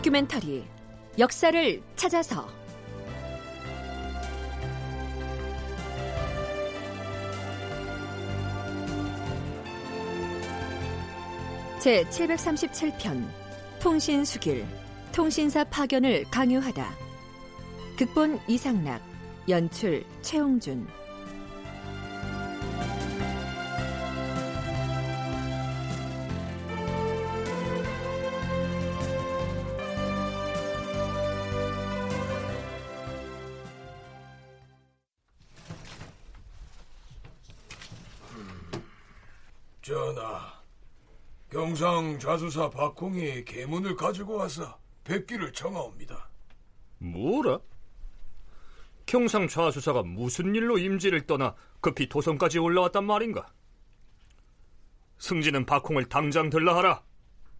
다큐멘터리 역사를 찾아서. 제 737편 통신수길 통신사 파견을 강요하다. 극본 이상락 연출 최홍준 경상 좌수사 박홍이 계문을 가지고 와서 뵙기를 청하옵니다. 뭐라? 경상 좌수사가 무슨 일로 임지를 떠나 급히 도성까지 올라왔단 말인가? 승진은 박홍을 당장 들라하라.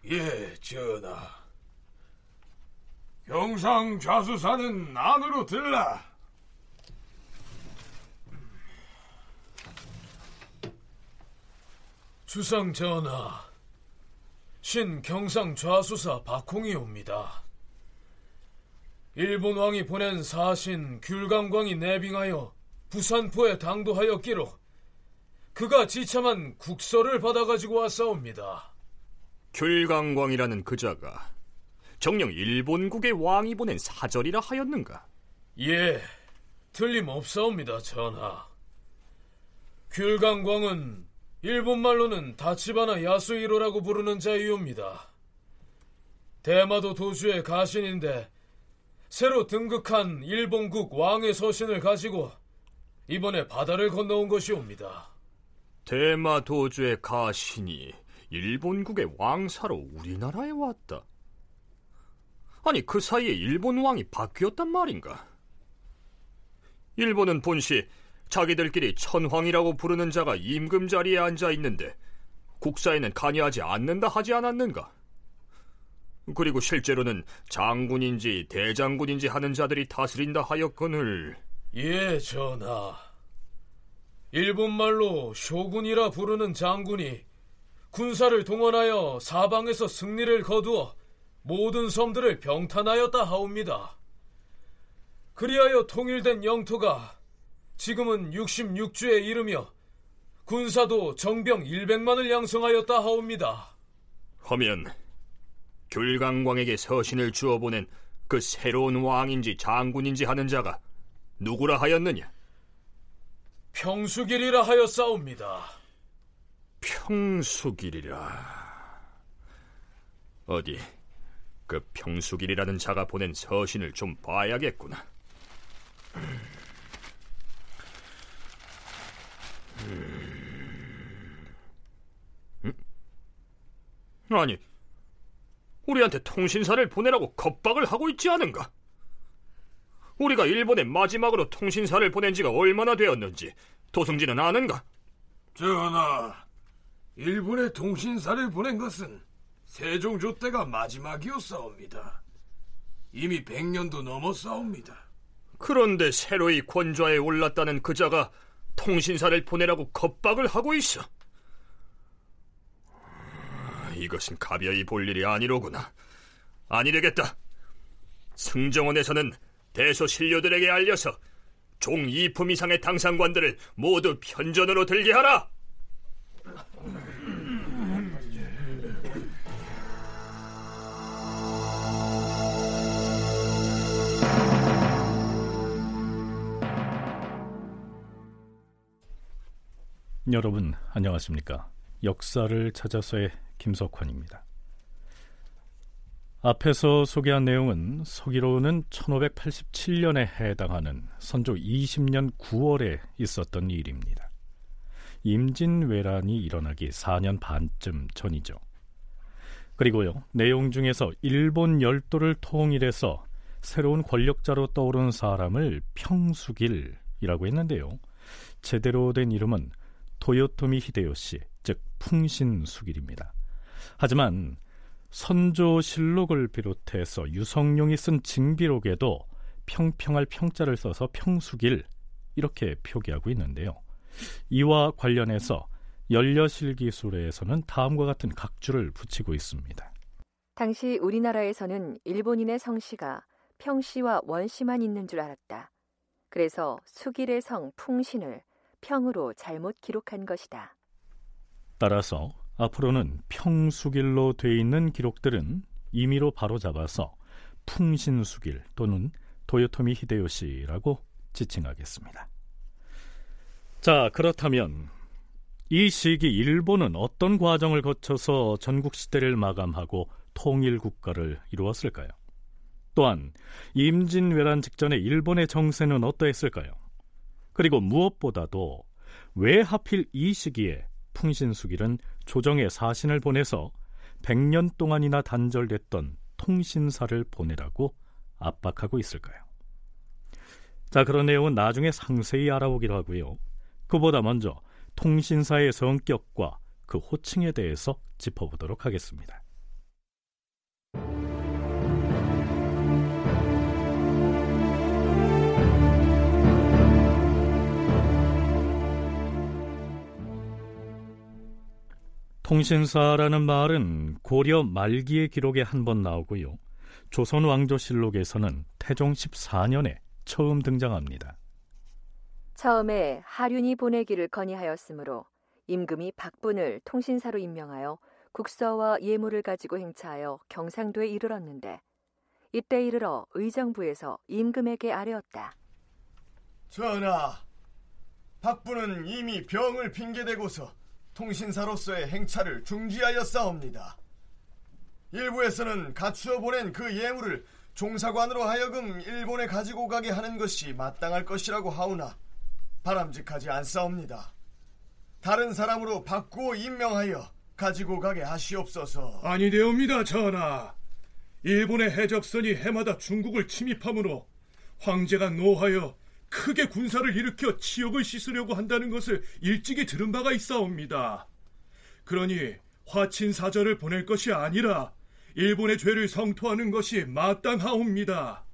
예, 전하. 경상 좌수사는 안으로 들라. 주상 전하, 신 경상 좌수사 박홍이옵니다. 일본 왕이 보낸 사신 귤강광이 내빙하여 부산포에 당도하였기로 그가 지참한 국서를 받아가지고 왔사옵니다. 귤강광이라는 그자가 정령 일본국의 왕이 보낸 사절이라 하였는가? 예, 틀림없사옵니다, 전하. 귤강광은 일본말로는 다치바나 야수이로라고 부르는 자이옵니다. 대마도 도주의 가신인데 새로 등극한 일본국 왕의 서신을 가지고 이번에 바다를 건너온 것이옵니다. 대마 도주의 가신이 일본국의 왕사로 우리나라에 왔다. 아니 그 사이에 일본 왕이 바뀌었단 말인가? 일본은 본시 자기들끼리 천황이라고 부르는 자가 임금 자리에 앉아 있는데 국사에는 관여하지 않는다 하지 않았는가? 그리고 실제로는 장군인지 대장군인지 하는 자들이 다스린다 하였거늘 예, 전하. 일본말로 쇼군이라 부르는 장군이 군사를 동원하여 사방에서 승리를 거두어 모든 섬들을 병탄하였다 하옵니다. 그리하여 통일된 영토가 지금은 66주에 이르며 군사도 정병 100만을 양성하였다 하옵니다. 하면 귤강광에게 서신을 주어 보낸 그 새로운 왕인지 장군인지 하는 자가 누구라 하였느냐? 평수길이라 하였사옵니다. 평수길이라. 어디 그 평수길이라는 자가 보낸 서신을 좀 봐야겠구나. 음? 아니, 우리한테 통신사를 보내라고 겁박을 하고 있지 않은가? 우리가 일본에 마지막으로 통신사를 보낸 지가 얼마나 되었는지 도승지는 아는가? 전하, 일본에 통신사를 보낸 것은 세종조 때가 마지막이었사옵니다. 이미 100년도 넘었사옵니다. 그런데 새로이 권좌에 올랐다는 그자가 통신사를 보내라고 겁박을 하고 있어. 이것은 가벼이 볼 일이 아니로구나. 아니 되겠다. 승정원에서는 대소 신료들에게 알려서 종 2품 이상의 당상관들을 모두 편전으로 들게 하라. 여러분 안녕하십니까? 역사를 찾아서의 김석환입니다. 앞에서 소개한 내용은 서기로는 1587년에 해당하는 선조 20년 9월에 있었던 일입니다. 임진왜란이 일어나기 4년 반쯤 전이죠. 그리고요, 내용 중에서 일본 열도를 통일해서 새로운 권력자로 떠오른 사람을 평수길이라고 했는데요. 제대로 된 이름은 도요토미 히데요시, 즉 풍신수길입니다. 하지만 선조 실록을 비롯해서 유성룡이 쓴 징비록에도 평평할 평자를 써서 평수길 이렇게 표기하고 있는데요. 이와 관련해서 연려실기술에서는 다음과 같은 각주를 붙이고 있습니다. 당시 우리나라에서는 일본인의 성씨가 평씨와 원씨만 있는 줄 알았다. 그래서 수길의 성 풍신을 평으로 잘못 기록한 것이다. 따라서 앞으로는 평수길로 돼 있는 기록들은 임의로 바로 잡아서 풍신수길 또는 도요토미 히데요시라고 지칭하겠습니다. 자, 그렇다면 이 시기 일본은 어떤 과정을 거쳐서 전국 시대를 마감하고 통일 국가를 이루었을까요? 또한 임진왜란 직전에 일본의 정세는 어떠했을까요? 그리고 무엇보다도 왜 하필 이 시기에 풍신수길은 조정에 사신을 보내서 100년 동안이나 단절됐던 통신사를 보내라고 압박하고 있을까요? 자, 그런 내용은 나중에 상세히 알아보기로 하고요. 그보다 먼저 통신사의 성격과 그 호칭에 대해서 짚어보도록 하겠습니다. 통신사라는 말은 고려 말기의 기록에 한 번 나오고요. 조선 왕조실록에서는 태종 14년에 처음 등장합니다. 처음에 하륜이 보내기를 건의하였으므로 임금이 박분을 통신사로 임명하여 국서와 예물을 가지고 행차하여 경상도에 이르렀는데 이때 이르러 의정부에서 임금에게 아뢰었다. 전하, 박부는 이미 병을 핑계대고서 통신사로서의 행차를 중지하였사옵니다. 일부에서는 갖추어 보낸 그 예물을 종사관으로 하여금 일본에 가지고 가게 하는 것이 마땅할 것이라고 하오나 바람직하지 않사옵니다. 다른 사람으로 바꾸어 임명하여 가지고 가게 하시옵소서. 아니되옵니다, 전하. 일본의 해적선이 해마다 중국을 침입함으로 황제가 노하여 크게 군사를 일으켜 치욕을 씻으려고 한다는 것을 일찍이 들은 바가 있사옵니다. 그러니 화친 사절을 보낼 것이 아니라 일본의 죄를 성토하는 것이 마땅하옵니다.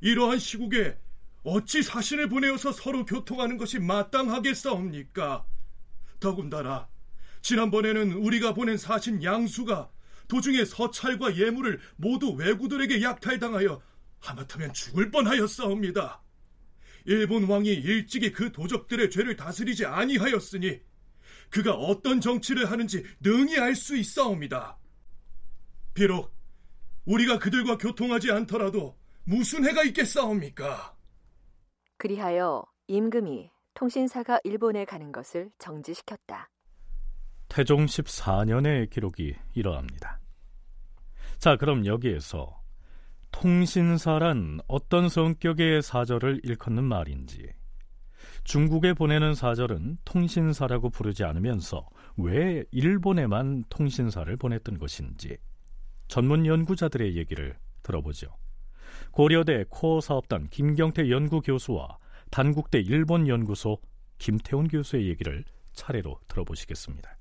이러한 시국에 어찌 사신을 보내어서 서로 교통하는 것이 마땅하겠사옵니까? 더군다나 지난번에는 우리가 보낸 사신 양수가 도중에 서찰과 예물을 모두 왜구들에게 약탈당하여 하마터면 죽을 뻔하였사옵니다. 일본 왕이 일찍이 그 도적들의 죄를 다스리지 아니하였으니 그가 어떤 정치를 하는지 능히 알 수 있사옵니다. 비록 우리가 그들과 교통하지 않더라도 무슨 해가 있겠사옵니까? 그리하여 임금이 통신사가 일본에 가는 것을 정지시켰다. 태종 14년의 기록이 이러합니다. 자, 그럼 여기에서 통신사란 어떤 성격의 사절을 일컫는 말인지, 중국에 보내는 사절은 통신사라고 부르지 않으면서 왜 일본에만 통신사를 보냈던 것인지 전문 연구자들의 얘기를 들어보죠. 고려대 코어 사업단 김경태 연구 교수와 단국대 일본 연구소 김태훈 교수의 얘기를 차례로 들어보시겠습니다.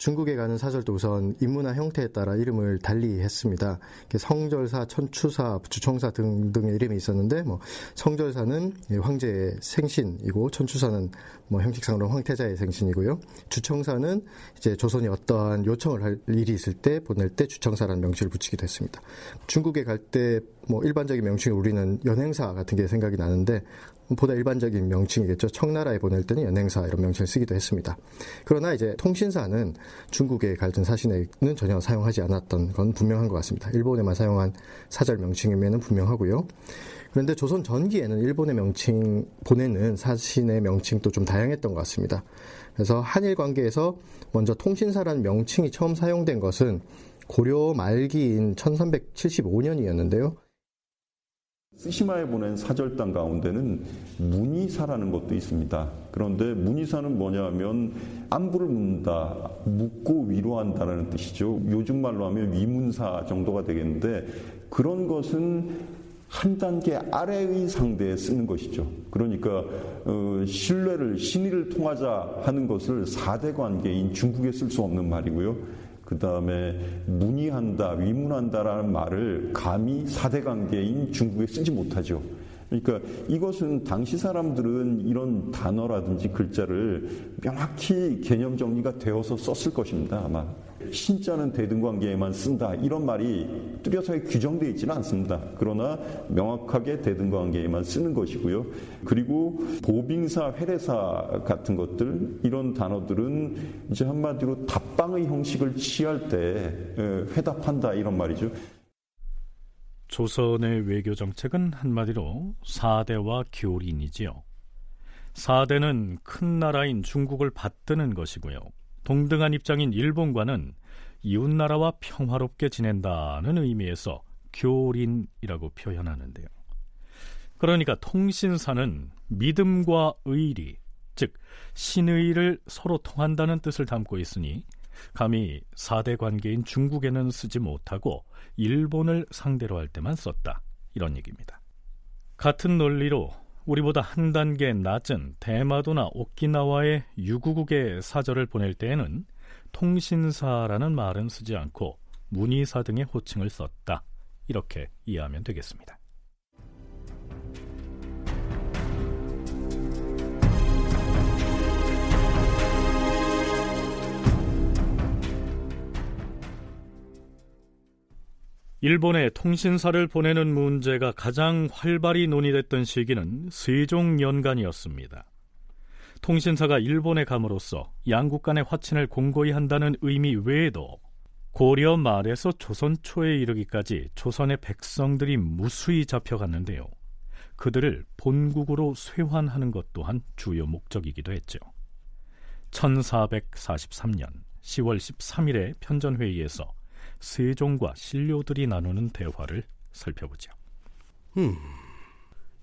중국에 가는 사절도 우선 인문화 형태에 따라 이름을 달리 했습니다. 성절사, 천추사, 주청사 등등의 이름이 있었는데, 뭐 성절사는 황제의 생신이고, 천추사는 뭐 형식상으로 황태자의 생신이고요. 주청사는 이제 조선이 어떠한 요청을 할 일이 있을 때 보낼 때 주청사라는 명칭을 붙이기도 했습니다. 중국에 갈 때 뭐 일반적인 명칭을 우리는 연행사 같은 게 생각이 나는데 보다 일반적인 명칭이겠죠. 청나라에 보낼 때는 연행사 이런 명칭을 쓰기도 했습니다. 그러나 이제 통신사는 중국에 갈등 사신에는 전혀 사용하지 않았던 건 분명한 것 같습니다. 일본에만 사용한 사절 명칭이면 분명하고요. 그런데 조선 전기에는 일본의 명칭 보내는 사신의 명칭도 좀 다양했던 것 같습니다. 그래서 한일 관계에서 먼저 통신사라는 명칭이 처음 사용된 것은 고려 말기인 1375년이었는데요. 스시마에 보낸 사절단 가운데는 문의사라는 것도 있습니다. 그런데 문의사는 뭐냐면 안부를 묻는다, 묻고 위로한다는 뜻이죠. 요즘 말로 하면 위문사 정도가 되겠는데 그런 것은 한 단계 아래의 상대에 쓰는 것이죠. 그러니까 어, 신뢰를 신의를 통하자 하는 것을 사대 관계인 중국에 쓸 수 없는 말이고요. 그 다음에 문의한다, 위문한다라는 말을 감히 사대관계인 중국에 쓰지 못하죠. 그러니까 이것은 당시 사람들은 이런 단어라든지 글자를 명확히 개념 정리가 되어서 썼을 것입니다, 아마. 신자는 대등 관계에만 쓴다 이런 말이 뚜렷하게 규정되어 있지는 않습니다. 그러나 명확하게 대등 관계에만 쓰는 것이고요. 그리고 보빙사, 회례사 같은 것들 이런 단어들은 이제 한마디로 답방의 형식을 취할 때 회답한다 이런 말이죠. 조선의 외교 정책은 한마디로 사대와 교린이지요. 사대는 큰 나라인 중국을 받드는 것이고요. 동등한 입장인 일본과는 이웃나라와 평화롭게 지낸다는 의미에서 교린이라고 표현하는데요. 그러니까 통신사는 믿음과 의리, 즉 신의를 서로 통한다는 뜻을 담고 있으니 감히 사대 관계인 중국에는 쓰지 못하고 일본을 상대로 할 때만 썼다. 이런 얘기입니다. 같은 논리로 우리보다 한 단계 낮은 대마도나 오키나와의 유구국의 사절을 보낼 때에는 통신사라는 말은 쓰지 않고 문의사 등의 호칭을 썼다. 이렇게 이해하면 되겠습니다. 일본에 통신사를 보내는 문제가 가장 활발히 논의됐던 시기는 세종 연간이었습니다. 통신사가 일본에 감으로써 양국 간의 화친을 공고히 한다는 의미 외에도 고려 말에서 조선 초에 이르기까지 조선의 백성들이 무수히 잡혀갔는데요. 그들을 본국으로 쇄환하는 것 또한 주요 목적이기도 했죠. 1443년 10월 13일의 편전회의에서 세종과 신료들이 나누는 대화를 살펴보죠. 음,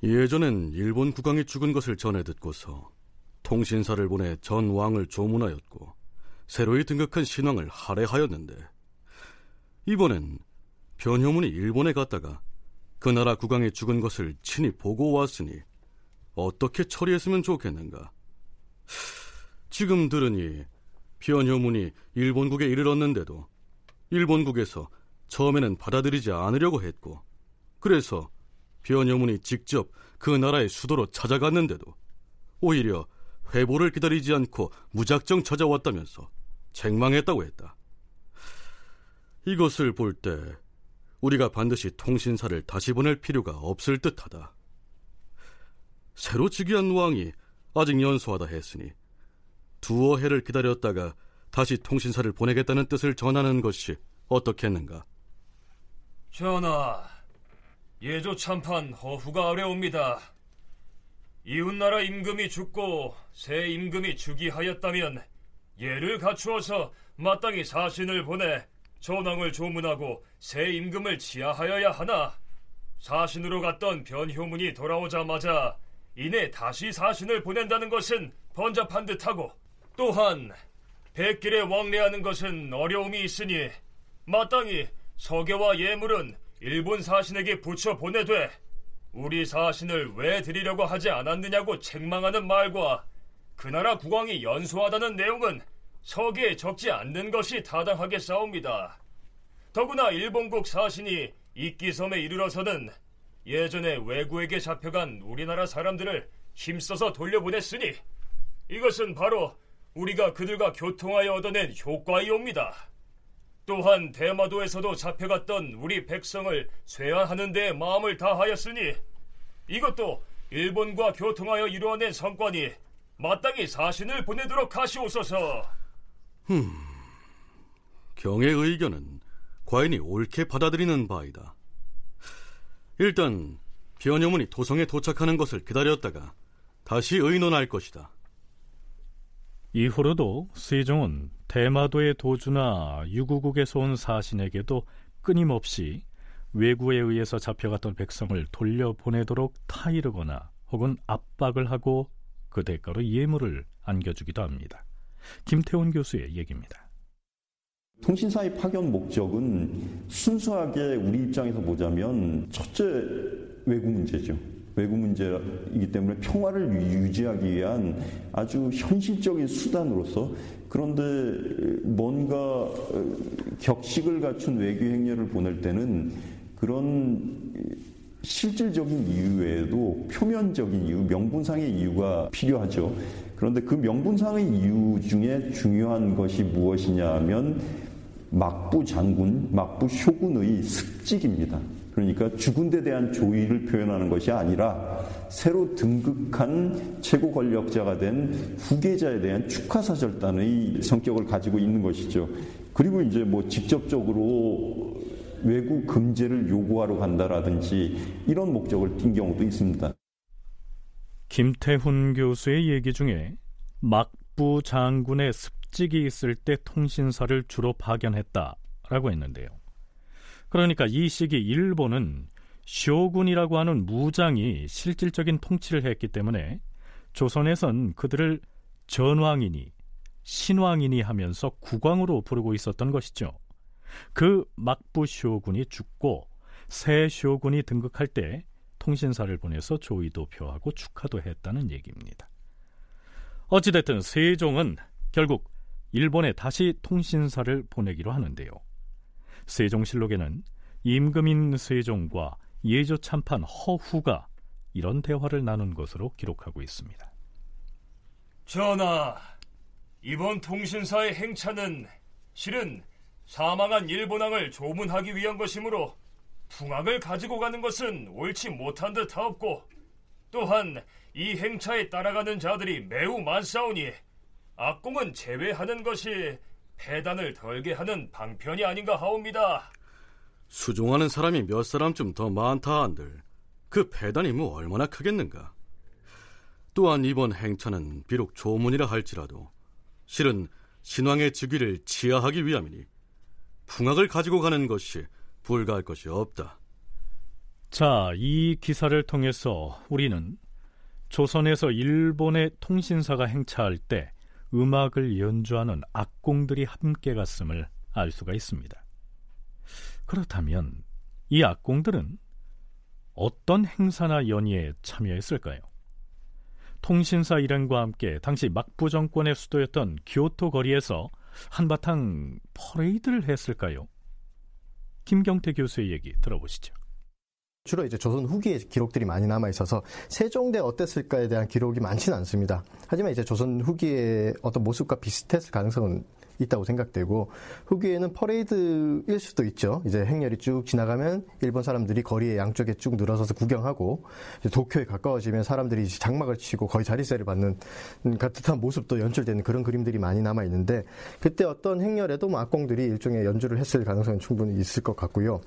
예전엔 일본 국왕이 죽은 것을 전해 듣고서 통신사를 보내 전 왕을 조문하였고 새로이 등극한 신왕을 할애하였는데 이번엔 변효문이 일본에 갔다가 그 나라 국왕이 죽은 것을 친히 보고 왔으니 어떻게 처리했으면 좋겠는가? 지금 들으니 변효문이 일본국에 이르렀는데도 일본국에서 처음에는 받아들이지 않으려고 했고 그래서 변여문이 직접 그 나라의 수도로 찾아갔는데도 오히려 회보를 기다리지 않고 무작정 찾아왔다면서 책망했다고 했다. 이것을 볼 때 우리가 반드시 통신사를 다시 보낼 필요가 없을 듯하다. 새로 즉위한 왕이 아직 연소하다 했으니 두어 해를 기다렸다가 다시 통신사를 보내겠다는 뜻을 전하는 것이 어떻겠는가? 전하, 예조 참판 허후가 어려웁니다. 이웃나라 임금이 죽고 새 임금이 즉위하였다면 예를 갖추어서 마땅히 사신을 보내 전왕을 조문하고 새 임금을 치하하여야 하나 사신으로 갔던 변효문이 돌아오자마자 이내 다시 사신을 보낸다는 것은 번잡한 듯하고 또한 백길에 왕래하는 것은 어려움이 있으니 마땅히 서계와 예물은 일본 사신에게 붙여 보내되 우리 사신을 왜 드리려고 하지 않았느냐고 책망하는 말과 그 나라 국왕이 연소하다는 내용은 서기에 적지 않는 것이 타당하게 싸웁니다. 더구나 일본국 사신이 이끼섬에 이르러서는 예전에 외구에게 잡혀간 우리나라 사람들을 힘써서 돌려보냈으니 이것은 바로 우리가 그들과 교통하여 얻어낸 효과이옵니다. 또한 대마도에서도 잡혀갔던 우리 백성을 쇄환하는 데 마음을 다하였으니 이것도 일본과 교통하여 이루어낸 성과니 마땅히 사신을 보내도록 하시옵소서. 흠, 경의 의견은 과인이 옳게 받아들이는 바이다. 일단 변여문이 도성에 도착하는 것을 기다렸다가 다시 의논할 것이다. 이후로도 세종은 대마도의 도주나 유구국에서 온 사신에게도 끊임없이 외구에 의해서 잡혀갔던 백성을 돌려보내도록 타이르거나 혹은 압박을 하고 그 대가로 예물을 안겨주기도 합니다. 김태훈 교수의 얘기입니다. 통신사의 파견 목적은 순수하게 우리 입장에서 보자면 첫째 외구 문제죠. 외구 문제이기 때문에 평화를 유지하기 위한 아주 현실적인 수단으로서 그런데 뭔가 격식을 갖춘 외교 행렬을 보낼 때는 그런 실질적인 이유 외에도 표면적인 이유, 명분상의 이유가 필요하죠. 그런데 그 명분상의 이유 중에 중요한 것이 무엇이냐 하면 막부 장군, 막부 쇼군의 습직입니다. 그러니까 죽은 데 대한 조의를 표현하는 것이 아니라 새로 등극한 최고 권력자가 된 후계자에 대한 축하사절단의 성격을 가지고 있는 것이죠. 그리고 이제 뭐 직접적으로 외구 금제를 요구하러 간다라든지 이런 목적을 띈 경우도 있습니다. 김태훈 교수의 얘기 중에 막부 장군의 습직이 있을 때 통신사를 주로 파견했다라고 했는데요. 그러니까 이 시기 일본은 쇼군이라고 하는 무장이 실질적인 통치를 했기 때문에 조선에선 그들을 전왕이니 신왕이니 하면서 국왕으로 부르고 있었던 것이죠. 그 막부 쇼군이 죽고 새 쇼군이 등극할 때 통신사를 보내서 조의도 표하고 축하도 했다는 얘기입니다. 어찌됐든 세종은 결국 일본에 다시 통신사를 보내기로 하는데요. 세종실록에는 임금인 세종과 예조 참판 허후가 이런 대화를 나눈 것으로 기록하고 있습니다. 전하, 이번 통신사의 행차는 실은 사망한 일본왕을 조문하기 위한 것이므로 풍악을 가지고 가는 것은 옳지 못한 듯 하옵고 또한 이 행차에 따라가는 자들이 매우 많사오니 악공은 제외하는 것이 폐단을 덜게 하는 방편이 아닌가 하옵니다. 수종하는 사람이 몇 사람쯤 더 많다 한들 그 폐단이 뭐 얼마나 크겠는가. 또한 이번 행차는 비록 조문이라 할지라도 실은 신왕의 즉위를 치하하기 위함이니 풍악을 가지고 가는 것이 불가할 것이 없다. 자, 이 기사를 통해서 우리는 조선에서 일본의 통신사가 행차할 때 음악을 연주하는 악공들이 함께 갔음을 알 수가 있습니다. 그렇다면 이 악공들은 어떤 행사나 연희에 참여했을까요? 통신사 일행과 함께 당시 막부 정권의 수도였던 교토 거리에서 한바탕 퍼레이드를 했을까요? 김경태 교수의 얘기 들어보시죠. 주로 이제 조선 후기의 기록들이 많이 남아 있어서 세종대 어땠을까에 대한 기록이 많지는 않습니다. 하지만 이제 조선 후기의 어떤 모습과 비슷했을 가능성은 있다고 생각되고 후기에는 퍼레이드일 수도 있죠. 이제 행렬이 쭉 지나가면 일본 사람들이 거리에 양쪽에 쭉 늘어서서 구경하고 도쿄에 가까워지면 사람들이 장막을 치고 거의 자리세를 받는 듯한 모습도 연출되는 그런 그림들이 많이 남아 있는데 그때 어떤 행렬에도 뭐 악공들이 일종의 연주를 했을 가능성은 충분히 있을 것 같고요.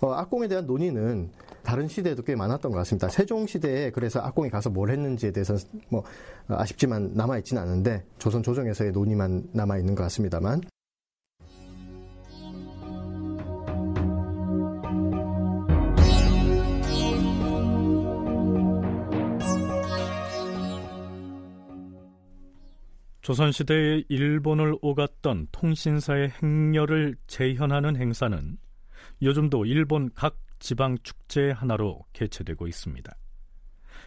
어, 악공에 대한 논의는 다른 시대에도 꽤 많았던 것 같습니다. 세종 시대에 그래서 악공이 가서 뭘 했는지에 대해서 뭐 아쉽지만 남아 있지는 않은데 조선 조정에서의 논의만 남아 있는 것 같습니다만. 조선시대에 일본을 오갔던 통신사의 행렬을 재현하는 행사는 요즘도 일본 각 지방 축제의 하나로 개최되고 있습니다.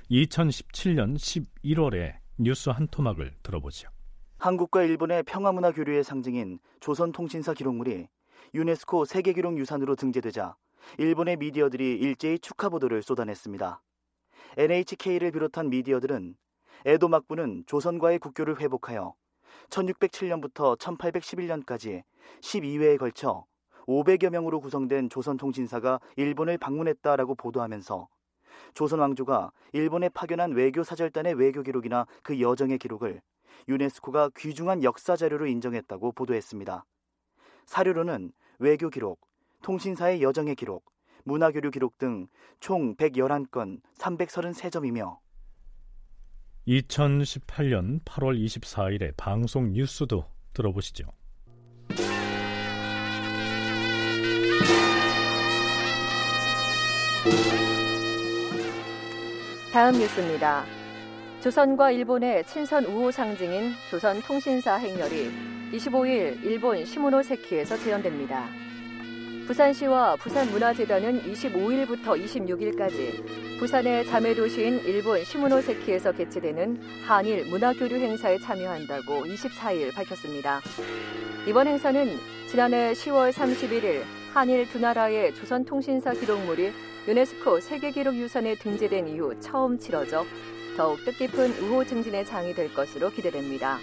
2017년 11월에 뉴스 한 토막을 들어보죠. 한국과 일본의 평화문화 교류의 상징인 조선통신사 기록물이 유네스코 세계기록 유산으로 등재되자 일본의 미디어들이 일제히 축하 보도를 쏟아냈습니다. NHK를 비롯한 미디어들은 에도 막부는 조선과의 국교를 회복하여 1607년부터 1811년까지 12회에 걸쳐 500여 명으로 구성된 조선 통신사가 일본을 방문했다라고 보도하면서 조선 왕조가 일본에 파견한 외교 사절단의 외교 기록이나 그 여정의 기록을 유네스코가 귀중한 역사 자료로 인정했다고 보도했습니다. 사료로는 외교 기록, 통신사의 여정의 기록, 문화 교류 기록 등 총 111건 333점이며 2018년 8월 24일에 방송 뉴스도 들어보시죠. 다음 뉴스입니다. 조선과 일본의 친선 우호 상징인 조선 통신사 행렬이 25일 일본 시모노세키에서 재현됩니다. 부산시와 부산문화재단은 25일부터 26일까지 부산의 자매도시인 일본 시모노세키에서 개최되는 한일 문화교류 행사에 참여한다고 24일 밝혔습니다. 이번 행사는 지난해 10월 31일 한일 두 나라의 조선통신사 기록물이 유네스코 세계기록 유산에 등재된 이후 처음 치러져 더욱 뜻깊은 우호 증진의 장이 될 것으로 기대됩니다.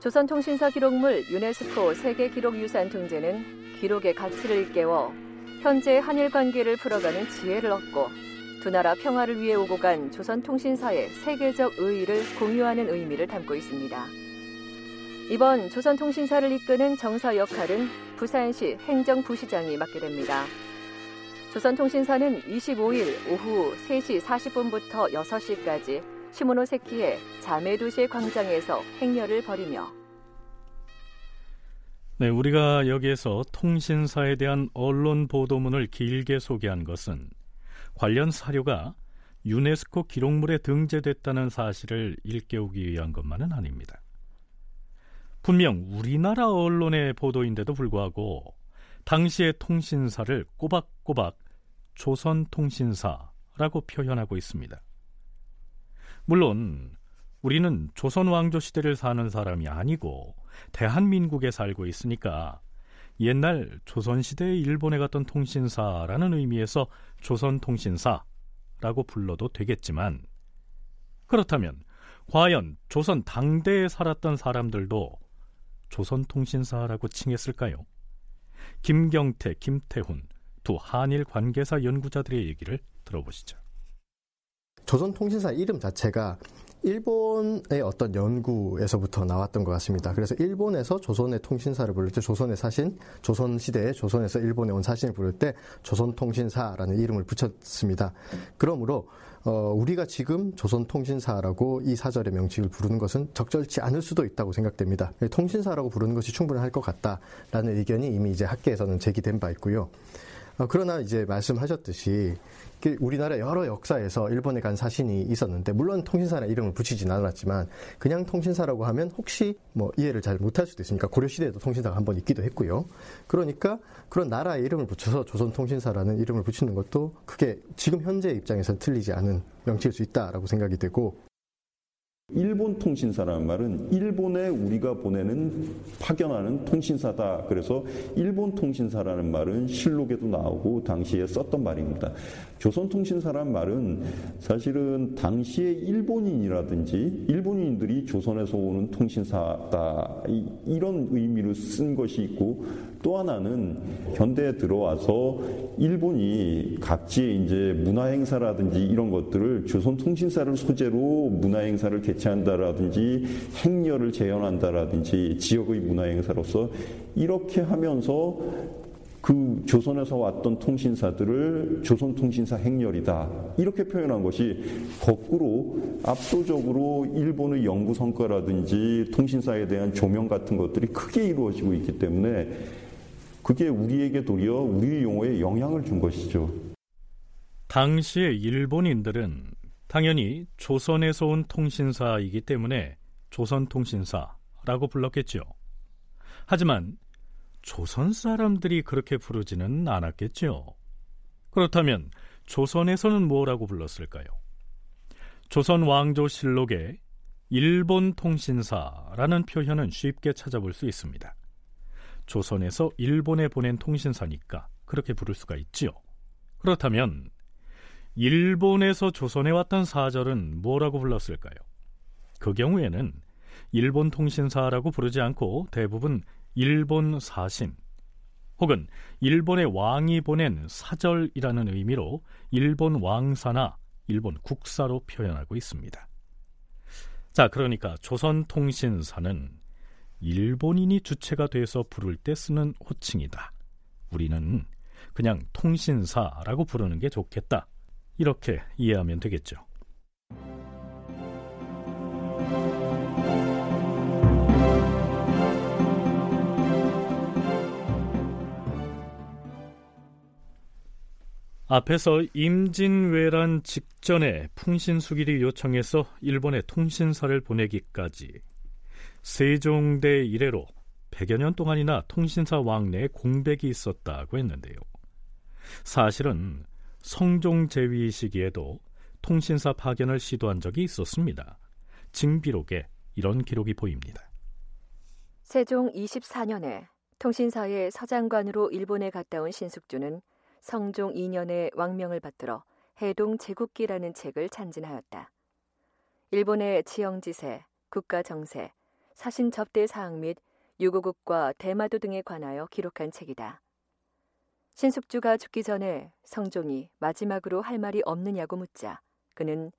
조선통신사 기록물 유네스코 세계기록유산 등재는 기록의 가치를 일깨워 현재 한일 관계를 풀어가는 지혜를 얻고 두 나라 평화를 위해 오고 간 조선통신사의 세계적 의의를 공유하는 의미를 담고 있습니다. 이번 조선통신사를 이끄는 정사 역할은 부산시 행정부시장이 맡게 됩니다. 조선통신사는 25일 오후 3시 40분부터 6시까지 시모노세키의 자메도시 광장에서 행렬을 벌이며 네, 우리가 여기에서 통신사에 대한 언론 보도문을 길게 소개한 것은 관련 사료가 유네스코 기록물에 등재됐다는 사실을 일깨우기 위한 것만은 아닙니다. 분명 우리나라 언론의 보도인데도 불구하고 당시의 통신사를 꼬박꼬박 조선통신사라고 표현하고 있습니다. 물론 우리는 조선 왕조 시대를 사는 사람이 아니고 대한민국에 살고 있으니까 옛날 조선 시대의 일본에 갔던 통신사라는 의미에서 조선 통신사라고 불러도 되겠지만 그렇다면 과연 조선 당대에 살았던 사람들도 조선 통신사라고 칭했을까요? 김경태, 김태훈 두 한일 관계사 연구자들의 얘기를 들어보시죠. 조선통신사 이름 자체가 일본의 어떤 연구에서부터 나왔던 것 같습니다. 그래서 일본에서 조선의 통신사를 부를 때 조선의 사신, 조선 시대에 조선에서 일본에 온 사신을 부를 때 조선통신사라는 이름을 붙였습니다. 그러므로 어, 우리가 지금 조선통신사라고 이 사절의 명칭을 부르는 것은 적절치 않을 수도 있다고 생각됩니다. 통신사라고 부르는 것이 충분할 것 같다라는 의견이 이미 이제 학계에서는 제기된 바 있고요. 어, 그러나 이제 말씀하셨듯이 우리나라 여러 역사에서 일본에 간 사신이 있었는데 물론 통신사라 이름을 붙이진 않았지만 그냥 통신사라고 하면 혹시 뭐 이해를 잘 못할 수도 있으니까 고려 시대에도 통신사가 한 번 있기도 했고요. 그러니까 그런 나라의 이름을 붙여서 조선 통신사라는 이름을 붙이는 것도 그게 지금 현재 입장에서는 틀리지 않은 명칭일 수 있다라고 생각이 되고 일본 통신사라는 말은 일본에 우리가 보내는 파견하는 통신사다. 그래서 일본 통신사라는 말은 실록에도 나오고 당시에 썼던 말입니다. 조선 통신사라는 말은 사실은 당시에 일본인이라든지 일본인들이 조선에서 오는 통신사다. 이런 의미로 쓴 것이 있고 또 하나는 현대에 들어와서 일본이 각지의 이제 문화 행사라든지 이런 것들을 조선 통신사를 소재로 문화 행사를 개최한다라든지 행렬을 재현한다라든지 지역의 문화 행사로서 이렇게 하면서 그 조선에서 왔던 통신사들을 조선통신사 행렬이다. 이렇게 표현한 것이 거꾸로 압도적으로 일본의 연구 성과라든지 통신사에 대한 조명 같은 것들이 크게 이루어지고 있기 때문에 그게 우리에게 도리어 우리 용어에 영향을 준 것이죠. 당시의 일본인들은 당연히 조선에서 온 통신사이기 때문에 조선통신사라고 불렀겠죠. 하지만 조선 사람들이 그렇게 부르지는 않았겠죠. 그렇다면 조선에서는 뭐라고 불렀을까요? 조선 왕조실록에 일본 통신사라는 표현은 쉽게 찾아볼 수 있습니다. 조선에서 일본에 보낸 통신사니까 그렇게 부를 수가 있지요. 그렇다면 일본에서 조선에 왔던 사절은 뭐라고 불렀을까요? 그 경우에는 일본 통신사라고 부르지 않고 대부분 일본 사신 혹은 일본의 왕이 보낸 사절이라는 의미로 일본 왕사나 일본 국사로 표현하고 있습니다. 자, 그러니까 조선통신사는 일본인이 주체가 돼서 부를 때 쓰는 호칭이다. 우리는 그냥 통신사라고 부르는 게 좋겠다. 이렇게 이해하면 되겠죠. 앞에서 임진왜란 직전에 풍신수길이 요청해서 일본에 통신사를 보내기까지 세종대 이래로 100여 년 동안이나 통신사 왕래에 공백이 있었다고 했는데요. 사실은 성종 제위 시기에도 통신사 파견을 시도한 적이 있었습니다. 징비록에 이런 기록이 보입니다. 세종 24년에 통신사의 서장관으로 일본에 갔다 온 신숙주는 성종 2년에 왕명을 받들어 해동 제국기라는 책을 찬진하였다. 일본의 지형지세, 국가 정세, 사신 접대 사항 및 유고국과 대마도 등에 관하여 기록한 책이다. 신숙주가 죽기 전에 성종이 마지막으로 할 말이 없느냐고 묻자 그는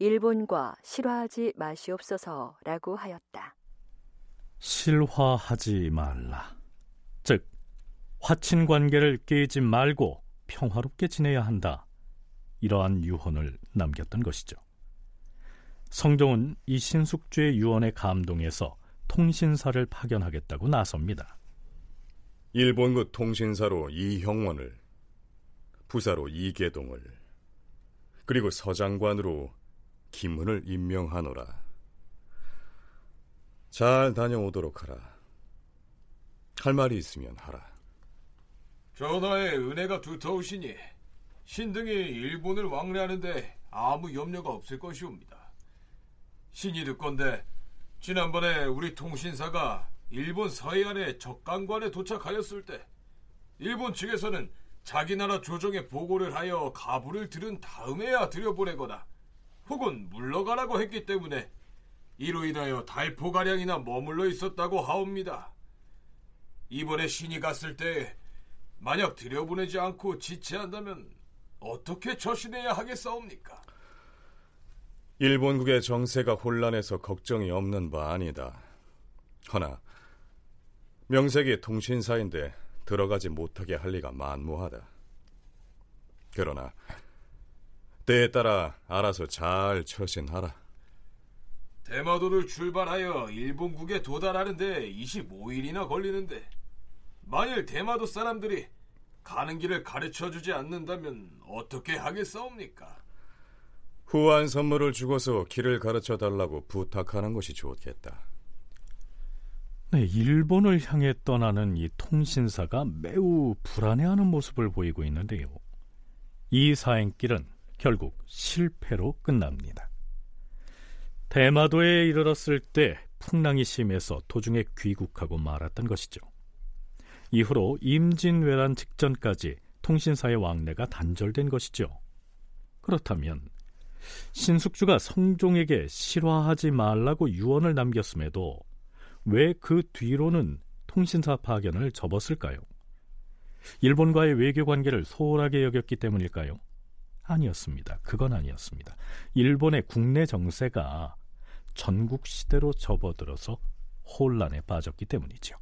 일본과 실화하지 마시옵소서라고 하였다. 실화하지 말라. 즉 화친 관계를 깨지 말고 평화롭게 지내야 한다. 이러한 유언을 남겼던 것이죠. 성종은 이 신숙주의 유언에 감동해서 통신사를 파견하겠다고 나섭니다. 일본국 통신사로 이형원을, 부사로 이계동을, 그리고 서장관으로 김은을 임명하노라. 잘 다녀오도록 하라. 할 말이 있으면 하라. 전하의 은혜가 두터우시니 신등이 일본을 왕래하는데 아무 염려가 없을 것이옵니다. 신이 듣건데 지난번에 우리 통신사가 일본 서해안의 적강관에 도착하였을 때 일본 측에서는 자기 나라 조정에 보고를 하여 가부를 들은 다음에야 들여보내거나 혹은 물러가라고 했기 때문에 이로 인하여 달포가량이나 머물러 있었다고 하옵니다. 이번에 신이 갔을 때 만약 들여보내지 않고 지체한다면 어떻게 처신해야 하겠사옵니까? 일본국의 정세가 혼란해서 걱정이 없는 바 아니다. 허나 명색이 통신사인데 들어가지 못하게 할 리가 만무하다. 그러나 때에 따라 알아서 잘 처신하라. 대마도를 출발하여 일본국에 도달하는데 25일이나 걸리는데 만일 대마도 사람들이 가는 길을 가르쳐 주지 않는다면 어떻게 하겠사옵니까? 후한 선물을 주고서 길을 가르쳐 달라고 부탁하는 것이 좋겠다. 네, 일본을 향해 떠나는 이 통신사가 매우 불안해하는 모습을 보이고 있는데요. 이 사행길은 결국 실패로 끝납니다. 대마도에 이르렀을 때 풍랑이 심해서 도중에 귀국하고 말았던 것이죠. 이후로 임진왜란 직전까지 통신사의 왕래가 단절된 것이죠. 그렇다면 신숙주가 성종에게 실화하지 말라고 유언을 남겼음에도 왜 그 뒤로는 통신사 파견을 접었을까요? 일본과의 외교 관계를 소홀하게 여겼기 때문일까요? 아니었습니다. 그건 아니었습니다. 일본의 국내 정세가 전국 시대로 접어들어서 혼란에 빠졌기 때문이죠.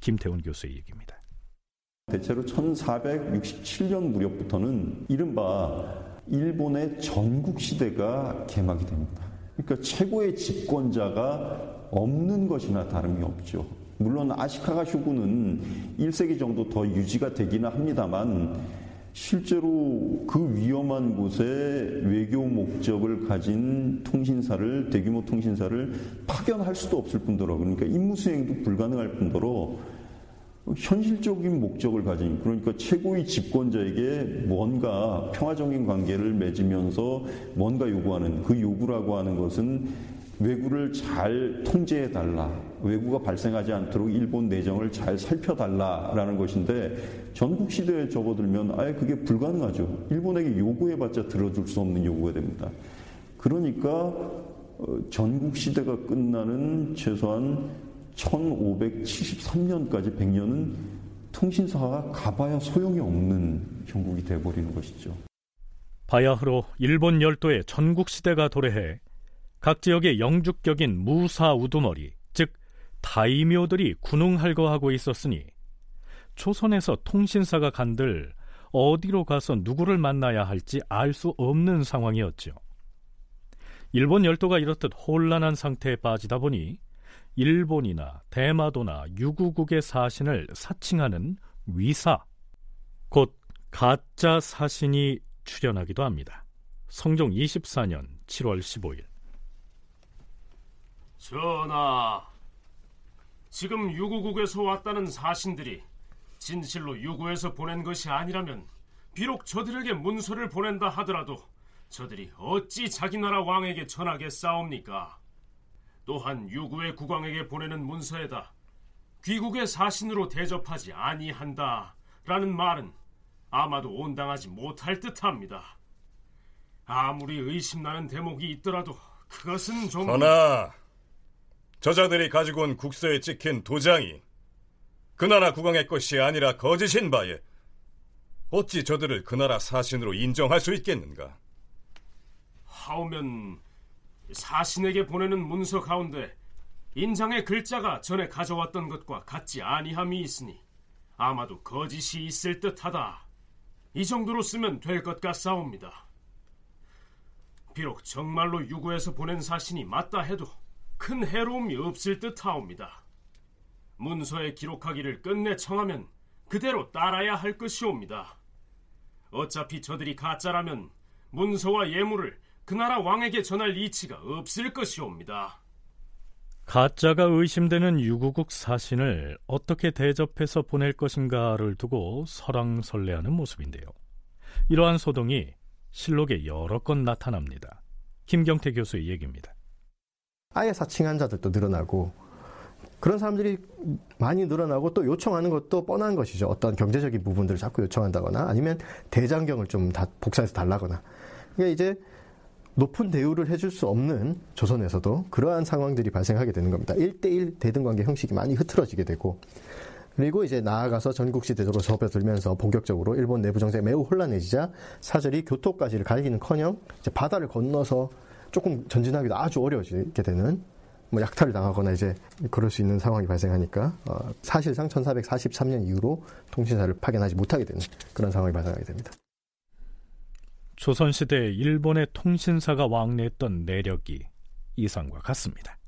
김태훈 교수의 얘기입니다. 대체로 1467년 무렵부터는 이른바 일본의 전국 시대가 개막이 됩니다. 그러니까 최고의 집권자가 없는 것이나 다름이 없죠. 물론 아시카가 쇼군은 1세기 정도 더 유지가 되기는 합니다만 실제로 그 위험한 곳에 외교 목적을 가진 통신사를 대규모 통신사를 파견할 수도 없을 뿐더러 그러니까 임무 수행도 불가능할 뿐더러 현실적인 목적을 가진 그러니까 최고의 집권자에게 뭔가 평화적인 관계를 맺으면서 뭔가 요구하는 그 요구라고 하는 것은 외구를 잘 통제해 달라. 외구가 발생하지 않도록 일본 내정을 잘 살펴달라라는 것인데 전국 시대에 접어들면 아예 그게 불가능하죠. 일본에게 요구해봤자 들어줄 수 없는 요구가 됩니다. 그러니까 어, 전국 시대가 끝나는 최소한 1573년까지 100년은 통신사가 가봐야 소용이 없는 형국이 돼버리는 것이죠. 바야흐로 일본 열도의 전국 시대가 도래해 각 지역의 영주격인 무사 우두머리, 즉 다이묘들이 군웅할거하고 있었으니 조선에서 통신사가 간들 어디로 가서 누구를 만나야 할지 알 수 없는 상황이었죠. 일본 열도가 이렇듯 혼란한 상태에 빠지다 보니 일본이나 대마도나 유구국의 사신을 사칭하는 위사, 곧 가짜 사신이 출연하기도 합니다. 성종 24년 7월 15일. 전하, 지금 유구국에서 왔다는 사신들이 진실로 유구에서 보낸 것이 아니라면 비록 저들에게 문서를 보낸다 하더라도 저들이 어찌 자기 나라 왕에게 전하겠사옵니까? 또한 유구의 국왕에게 보내는 문서에다 귀국의 사신으로 대접하지 아니한다 라는 말은 아마도 온당하지 못할 듯합니다. 아무리 의심나는 대목이 있더라도 그것은 좀... 전하, 저자들이 가지고 온 국서에 찍힌 도장이 그 나라 국왕의 것이 아니라 거짓인 바에 어찌 저들을 그 나라 사신으로 인정할 수 있겠는가? 하오면 사신에게 보내는 문서 가운데 인장의 글자가 전에 가져왔던 것과 같지 아니함이 있으니 아마도 거짓이 있을 듯하다. 이 정도로 쓰면 될 것 같사옵니다. 비록 정말로 유구에서 보낸 사신이 맞다 해도 큰 해로움이 없을 듯하옵니다. 문서에 기록하기를 끝내 청하면 그대로 따라야 할 것이옵니다. 어차피 저들이 가짜라면 문서와 예물을 그 나라 왕에게 전할 이치가 없을 것이옵니다. 가짜가 의심되는 유구국 사신을 어떻게 대접해서 보낼 것인가를 두고 설왕설래하는 모습인데요. 이러한 소동이 실록에 여러 건 나타납니다. 김경태 교수의 얘기입니다. 아예 사칭한 자들도 늘어나고 그런 사람들이 많이 늘어나고 또 요청하는 것도 뻔한 것이죠. 어떤 경제적인 부분들을 자꾸 요청한다거나 아니면 대장경을 좀 다 복사해서 달라거나. 그러니까 이제 높은 대우를 해줄 수 없는 조선에서도 그러한 상황들이 발생하게 되는 겁니다. 1대1 대등관계 형식이 많이 흐트러지게 되고 그리고 이제 나아가서 전국시대적으로 접어들면서 본격적으로 일본 내부 정세가 매우 혼란해지자 사절이 교토까지를 갈기는커녕 바다를 건너서 조금 전진하기도 아주 어려워지게 되는 뭐 약탈을 당하거나 이제 그럴 수 있는 상황이 발생하니까 어, 사실상 1443년 이후로 통신사를 파견하지 못하게 되는 그런 상황이 발생하게 됩니다. 조선시대 일본의 통신사가 왕래했던 내력이 이상과 같습니다.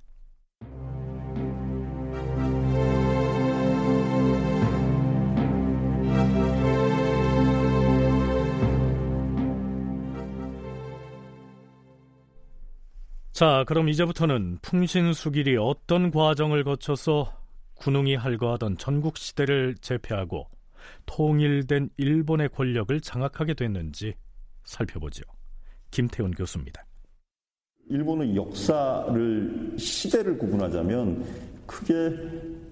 자, 그럼 이제부터는 풍신수길이 어떤 과정을 거쳐서 군웅이 할거하던 전국 시대를 제패하고 통일된 일본의 권력을 장악하게 됐는지 살펴보죠. 김태훈 교수입니다. 일본의 역사를 시대를 구분하자면 크게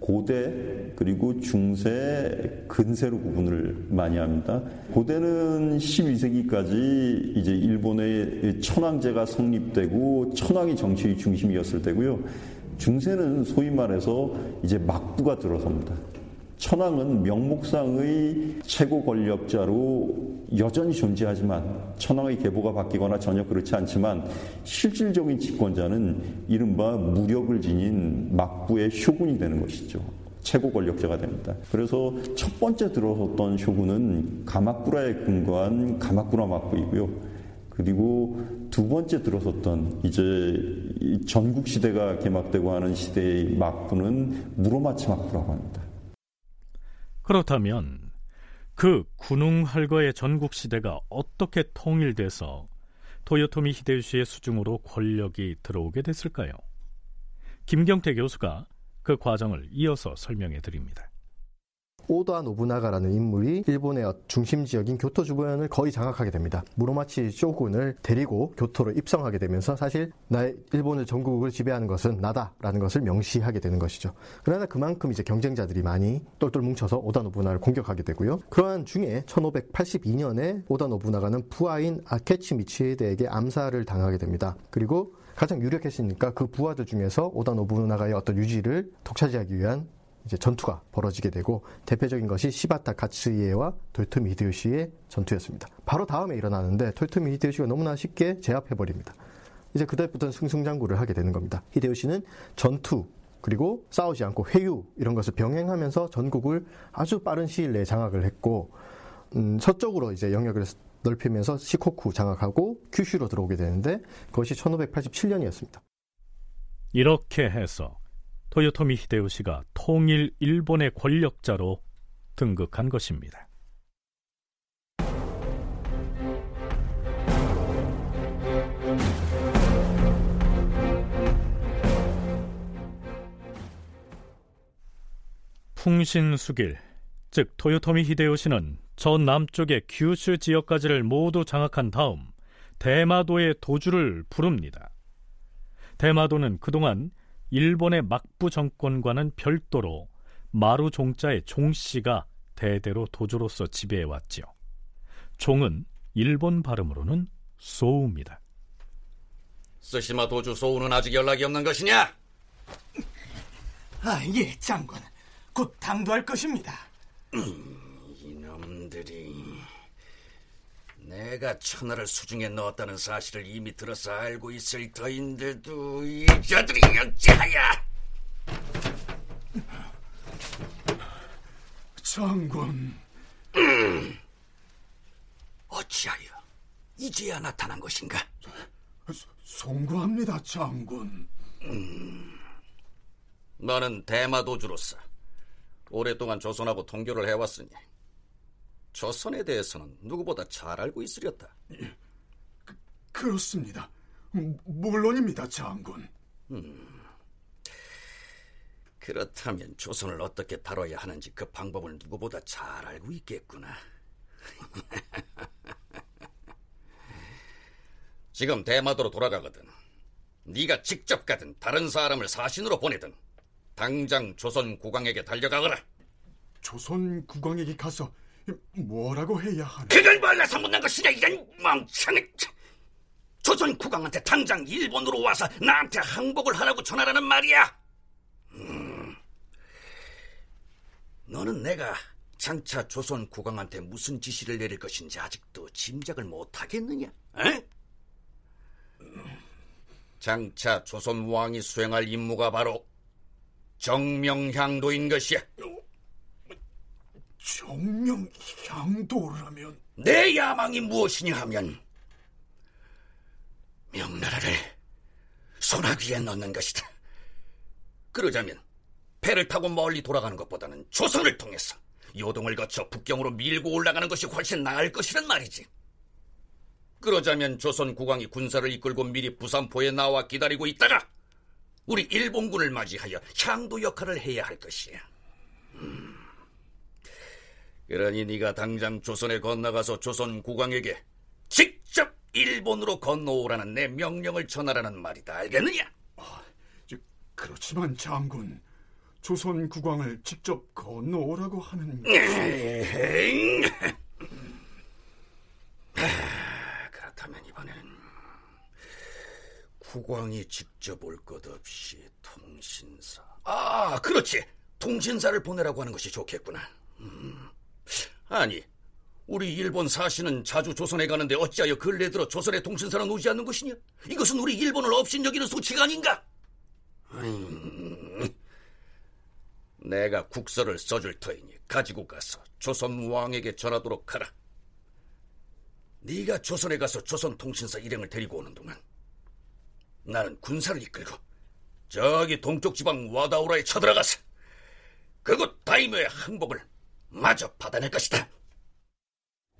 고대 그리고 중세 근세로 구분을 많이 합니다. 고대는 12세기까지 이제 일본의 천황제가 성립되고 천황이 정치의 중심이었을 때고요. 중세는 소위 말해서 이제 막부가 들어섭니다. 천황은 명목상의 최고 권력자로 여전히 존재하지만 천황의 계보가 바뀌거나 전혀 그렇지 않지만 실질적인 집권자는 이른바 무력을 지닌 막부의 쇼군이 되는 것이죠. 최고 권력자가 됩니다. 그래서 첫 번째 들어섰던 쇼군은 가마쿠라에 근거한 가마쿠라 막부이고요. 그리고 두 번째 들어섰던 이제 전국 시대가 개막되고 하는 시대의 막부는 무로마치 막부라고 합니다. 그렇다면 그 군웅 할거의 전국 시대가 어떻게 통일돼서 도요토미 히데요시의 수중으로 권력이 들어오게 됐을까요? 김경태 교수가 그 과정을 이어서 설명해 드립니다. 오다 노부나가라는 인물이 일본의 중심 지역인 교토 주변을 거의 장악하게 됩니다. 무로마치 쇼군을 데리고 교토로 입성하게 되면서 사실 나의 일본을 전국을 지배하는 것은 나다라는 것을 명시하게 되는 것이죠. 그러나 그만큼 이제 경쟁자들이 많이 똘똘 뭉쳐서 오다 노부나를 공격하게 되고요. 그러한 중에 1582년에 오다 노부나가는 부하인 아케치 미치에대에게 암살을 당하게 됩니다. 그리고 가장 유력했으니까 그 부하들 중에서 오다 노부나가의 어떤 유지를 독차지하기 위한 이제 전투가 벌어지게 되고 대표적인 것이 시바타 가츠이에와 토요토미 히데요시의 전투였습니다. 바로 다음에 일어나는데 토요토미 히데요시가 너무나 쉽게 제압해 버립니다. 이제 그때부터는 승승장구를 하게 되는 겁니다. 히데요시는 전투 그리고 싸우지 않고 회유 이런 것을 병행하면서 전국을 아주 빠른 시일 내에 장악을 했고 음, 서쪽으로 이제 영역을 넓히면서 시코쿠 장악하고 큐슈로 들어오게 되는데 그것이 1587년이었습니다. 이렇게 해서 토요토미 히데요시가 통일 일본의 권력자로 등극한 것입니다. 풍신수길, 즉 토요토미 히데요시는 저 남쪽의 규슈 지역까지를 모두 장악한 다음 대마도의 도주를 부릅니다. 대마도는 그동안 일본의 막부 정권과는 별도로 마루 종자의 종씨가 대대로 도주로서 지배해왔지요. 종은 일본 발음으로는 소우입니다. 스시마 도주 소우는 아직 연락이 없는 것이냐? 아, 예, 장군. 곧 당도할 것입니다. 음, 이놈들이 내가 천하를 수중에 넣었다는 사실을 이미 들어서 알고 있을 터인데도 이 자들이 어찌하여 장군 음, 어찌하여 이제야 나타난 것인가? 송구합니다, 장군. 음, 너는 대마도주로서 오랫동안 조선하고 통교를 해왔으니 조선에 대해서는 누구보다 잘 알고 있으렸다. 예, 그, 그렇습니다. 물론입니다, 장군. 음, 그렇다면 조선을 어떻게 다뤄야 하는지 그 방법을 누구보다 잘 알고 있겠구나. 지금 대마도로 돌아가거든. 네가 직접 가든 다른 사람을 사신으로 보내든 당장 조선 국왕에게 달려가거라. 조선 국왕에게 가서 뭐라고 해야 하나? 그걸 몰라서 묻는 것이냐 이런 멍청이. 조선 국왕한테 당장 일본으로 와서 나한테 항복을 하라고 전하라는 말이야. 음. 너는 내가 장차 조선 국왕한테 무슨 지시를 내릴 것인지 아직도 짐작을 못 하겠느냐? 에? 장차 조선 왕이 수행할 임무가 바로 정명향도인 것이야. 정명향도라면 내 야망이 무엇이냐 하면 명나라를 소나귀에 넣는 것이다. 그러자면 배를 타고 멀리 돌아가는 것보다는 조선을 통해서 요동을 거쳐 북경으로 밀고 올라가는 것이 훨씬 나을 것이란 말이지. 그러자면 조선 국왕이 군사를 이끌고 미리 부산포에 나와 기다리고 있다가 우리 일본군을 맞이하여 향도 역할을 해야 할 것이야. 음. 그러니 네가 당장 조선에 건너가서 조선 국왕에게 직접 일본으로 건너오라는 내 명령을 전하라는 말이다. 알겠느냐? 아, 그렇지만 장군, 조선 국왕을 직접 건너오라고 하는 것이... 그렇다면 이번에는 국왕이 직접 올 것 없이 통신사... 아, 그렇지! 통신사를 보내라고 하는 것이 좋겠구나. 음. 아니, 우리 일본 사신은 자주 조선에 가는데 어찌하여 근래 들어 조선의 통신사는 오지 않는 것이냐? 이것은 우리 일본을 업신여기는 소치가 아닌가? 음, 내가 국서를 써줄 터이니 가지고 가서 조선 왕에게 전하도록 하라. 네가 조선에 가서 조선 통신사 일행을 데리고 오는 동안 나는 군사를 이끌고 저기 동쪽 지방 와다우라에 쳐들어가서 그곳 다이묘의 항복을 마저 받아낼 것이다.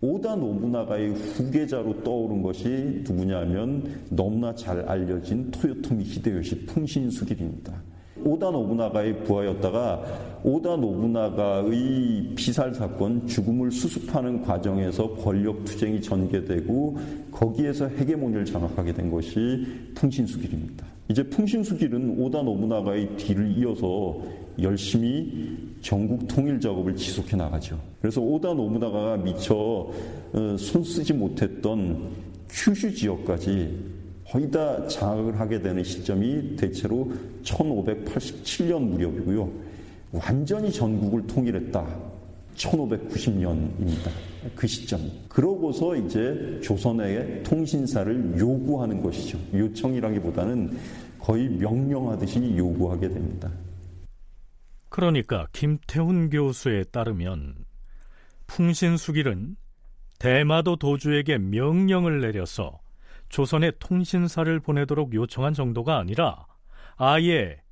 오다 노부나가의 후계자로 떠오른 것이 누구냐면 너무나 잘 알려진 토요토미 히데요시 풍신수길입니다. 오다 노부나가의 부하였다가 오다 노부나가의 피살 사건 죽음을 수습하는 과정에서 권력 투쟁이 전개되고 거기에서 헤게모니를 장악하게 된 것이 풍신수길입니다. 이제 풍신수길은 오다 노부나가의 뒤를 이어서 열심히 전국 통일 작업을 지속해 나가죠. 그래서 오다 노부나가가 미처 어, 손 쓰지 못했던 큐슈 지역까지 거의 다 장악을 하게 되는 시점이 대체로 1587년 무렵이고요. 완전히 전국을 통일했다. 1590년입니다. 그 시점. 그러고서 이제 조선의 통신사를 요구하는 것이죠. 요청이라기보다는 거의 명령하듯이 요구하게 됩니다. 그러니까 김태훈 교수에 따르면 풍신수길은 대마도 도주에게 명령을 내려서 조선에 통신사를 보내도록 요청한 정도가 아니라 아예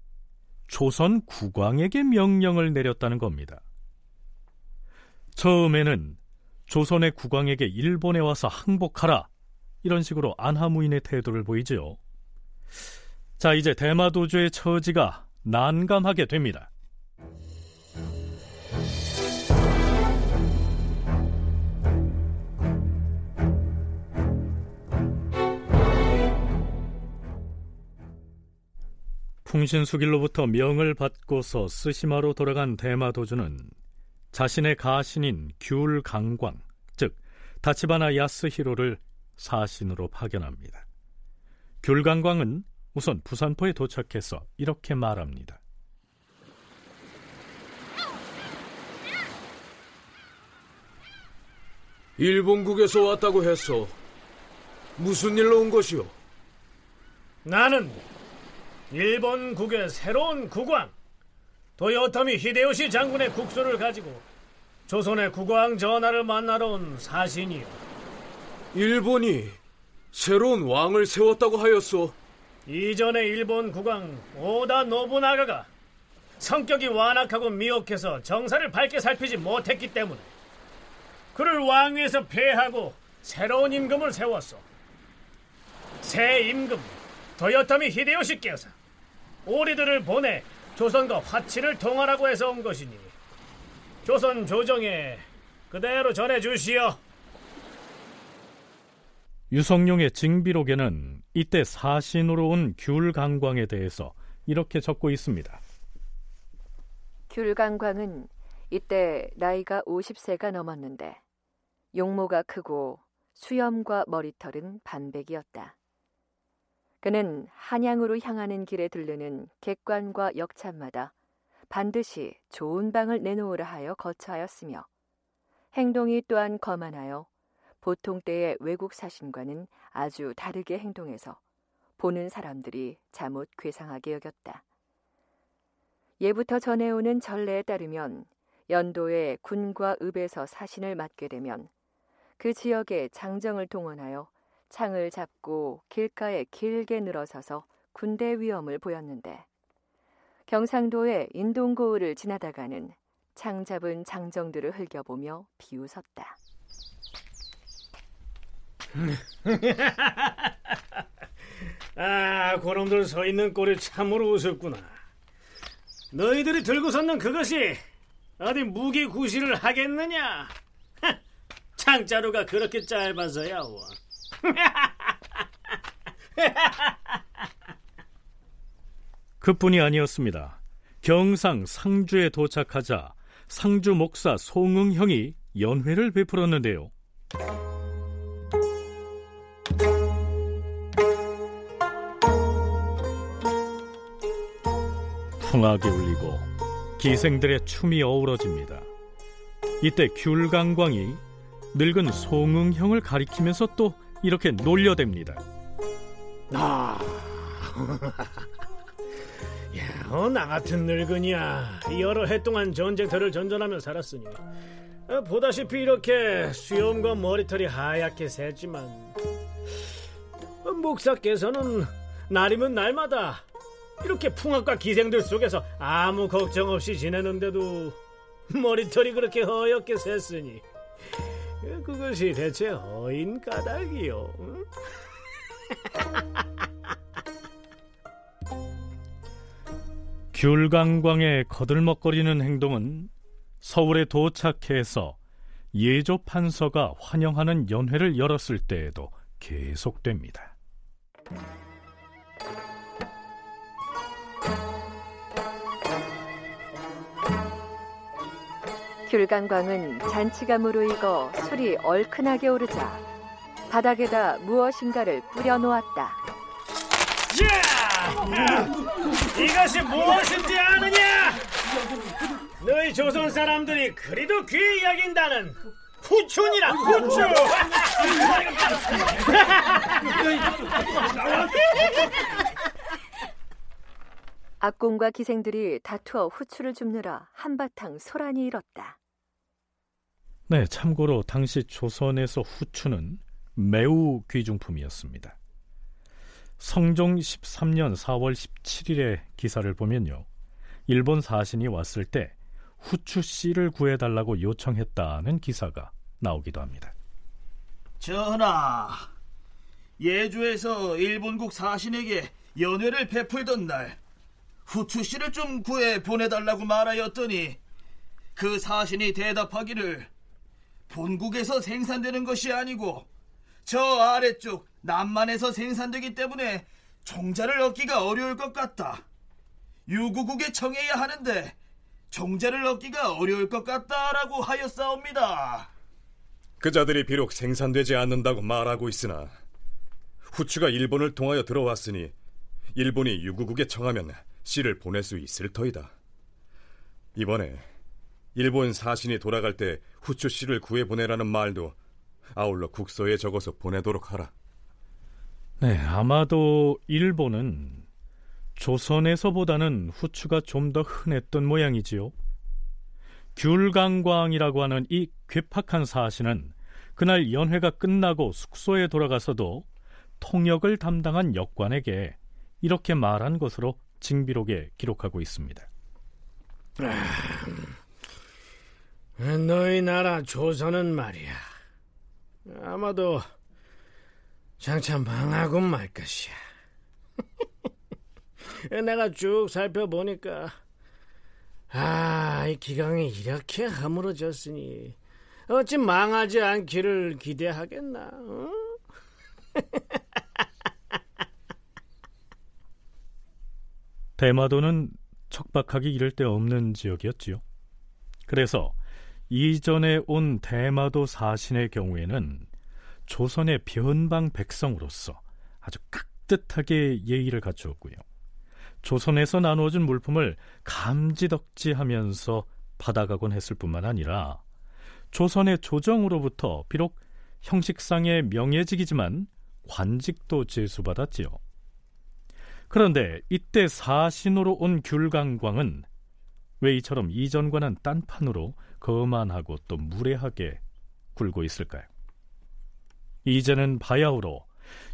조선 국왕에게 명령을 내렸다는 겁니다. 처음에는 조선의 국왕에게 일본에 와서 항복하라 이런 식으로 안하무인의 태도를 보이지요. 자, 이제 대마도주의 처지가 난감하게 됩니다. 풍신수길로부터 명을 받고서 스시마로 돌아간 대마도주는 자신의 가신인 귤 강광, 즉 다치바나 야스히로를 사신으로 파견합니다. 귤 강광은 우선 부산포에 도착해서 이렇게 말합니다. 일본국에서 왔다고 해서 무슨 일로 온 것이오? 나는 일본국의 새로운 국왕 도요토미 히데요시 장군의 국수를 가지고 조선의 국왕 전하를 만나러 온 사신이요. 일본이 새로운 왕을 세웠다고 하였소. 이전의 일본 국왕 오다 노부나가가 성격이 완악하고 미혹해서 정사를 밝게 살피지 못했기 때문에 그를 왕위에서 폐하고 새로운 임금을 세웠소. 새 임금 도요토미 히데요시께서 오리들을 보내 조선과 화치를 통하라고 해서 온 것이니 조선 조정에 그대로 전해 주시오. 유성룡의 징비록에는 이때 사신으로 온 귤강광에 대해서 이렇게 적고 있습니다. 귤강광은 이때 나이가 50세가 넘었는데 용모가 크고 수염과 머리털은 반백이었다. 그는 한양으로 향하는 길에 들르는 객관과 역참마다 반드시 좋은 방을 내놓으라 하여 거처하였으며 행동이 또한 거만하여 보통 때의 외국 사신과는 아주 다르게 행동해서 보는 사람들이 잠옷 괴상하게 여겼다. 예부터 전해오는 전례에 따르면 연도에 군과 읍에서 사신을 맡게 되면 그 지역에 장정을 동원하여 창을 잡고 길가에 길게 늘어서서 군대 위험을 보였는데 경상도의 인동고을을 지나다가는 창 잡은 장정들을 흘겨보며 비웃었다. 아, 그놈들 서 있는 꼴이 참으로 우습구나. 너희들이 들고 섰는 그것이 어디 무기 구실을 하겠느냐? 창자루가 그렇게 짧아서야 워. 그뿐이 아니었습니다. 경상 상주에 도착하자 상주 목사 송응형이 연회를 베풀었는데요. 풍악이 울리고 기생들의 춤이 어우러집니다. 이때 귤강광이 늙은 송응형을 가리키면서 또 이렇게 놀려댑니다. 아, 야, 어, 나 같은 늙은이야. 여러 해 동안 전쟁터를 전전하며 살았으니. 어, 보다시피 이렇게 수염과 머리털이 하얗게 새지만. 어, 목사께서는 날이면 날마다 이렇게 풍악과 기생들 속에서 아무 걱정 없이 지내는데도 머리털이 그렇게 허옇게 샜으니 그것이 대체 어인 까닭이요. 귤강광의 거들먹거리는 행동은 서울에 도착해서 예조 판서가 환영하는 연회를 열었을 때에도 계속됩니다. 귤강광은 잔치가 무르익어 술이 얼큰하게 오르자 바닥에다 무엇인가를 뿌려 놓았다. 야! 이것이 무엇인지 아느냐? 너희 조선 사람들이 그리도 귀히 여긴다는 후춘이라 후춘! 악공과 기생들이 다투어 후추를 줍느라 한바탕 소란이 일었다. 네, 참고로 당시 조선에서 후추는 매우 귀중품이었습니다. 성종 13년 4월 17일의 기사를 보면요. 일본 사신이 왔을 때 후추 씨를 구해달라고 요청했다는 기사가 나오기도 합니다. 전하, 예주에서 일본국 사신에게 연회를 베풀던 날 후추 씨를 좀 구해 보내달라고 말하였더니 그 사신이 대답하기를 본국에서 생산되는 것이 아니고 저 아래쪽 남만에서 생산되기 때문에 종자를 얻기가 어려울 것 같다. 유구국에 청해야 하는데 종자를 얻기가 어려울 것 같다라고 하였사옵니다. 그자들이 비록 생산되지 않는다고 말하고 있으나 후추가 일본을 통하여 들어왔으니 일본이 유구국에 청하면 씨를 보낼 수 있을 터이다. 이번에 일본 사신이 돌아갈 때 후추 씨를 구해 보내라는 말도 아울러 국서에 적어서 보내도록 하라. 네, 아마도 일본은 조선에서보다는 후추가 좀 더 흔했던 모양이지요. 귤강광이라고 하는 이 괴팍한 사신은 그날 연회가 끝나고 숙소에 돌아가서도 통역을 담당한 역관에게 이렇게 말한 것으로 징비록에 기록하고 있습니다. 아, 너희 나라 조선은 말이야. 아마도 장차 망하고 말 것이야. 내가 쭉 살펴보니까 아, 이 기강이 이렇게 허물어졌으니 어찌 망하지 않기를 기대하겠나? 어? 대마도는 척박하기 이를 데 없는 지역이었지요. 그래서 이전에 온 대마도 사신의 경우에는 조선의 변방 백성으로서 아주 깍듯하게 예의를 갖추었고요. 조선에서 나누어진 물품을 감지덕지하면서 받아가곤 했을 뿐만 아니라 조선의 조정으로부터 비록 형식상의 명예직이지만 관직도 제수받았지요. 그런데 이때 사신으로 온 귤강광은 왜 이처럼 이전과는 딴판으로 거만하고 또 무례하게 굴고 있을까요? 이제는 바야흐로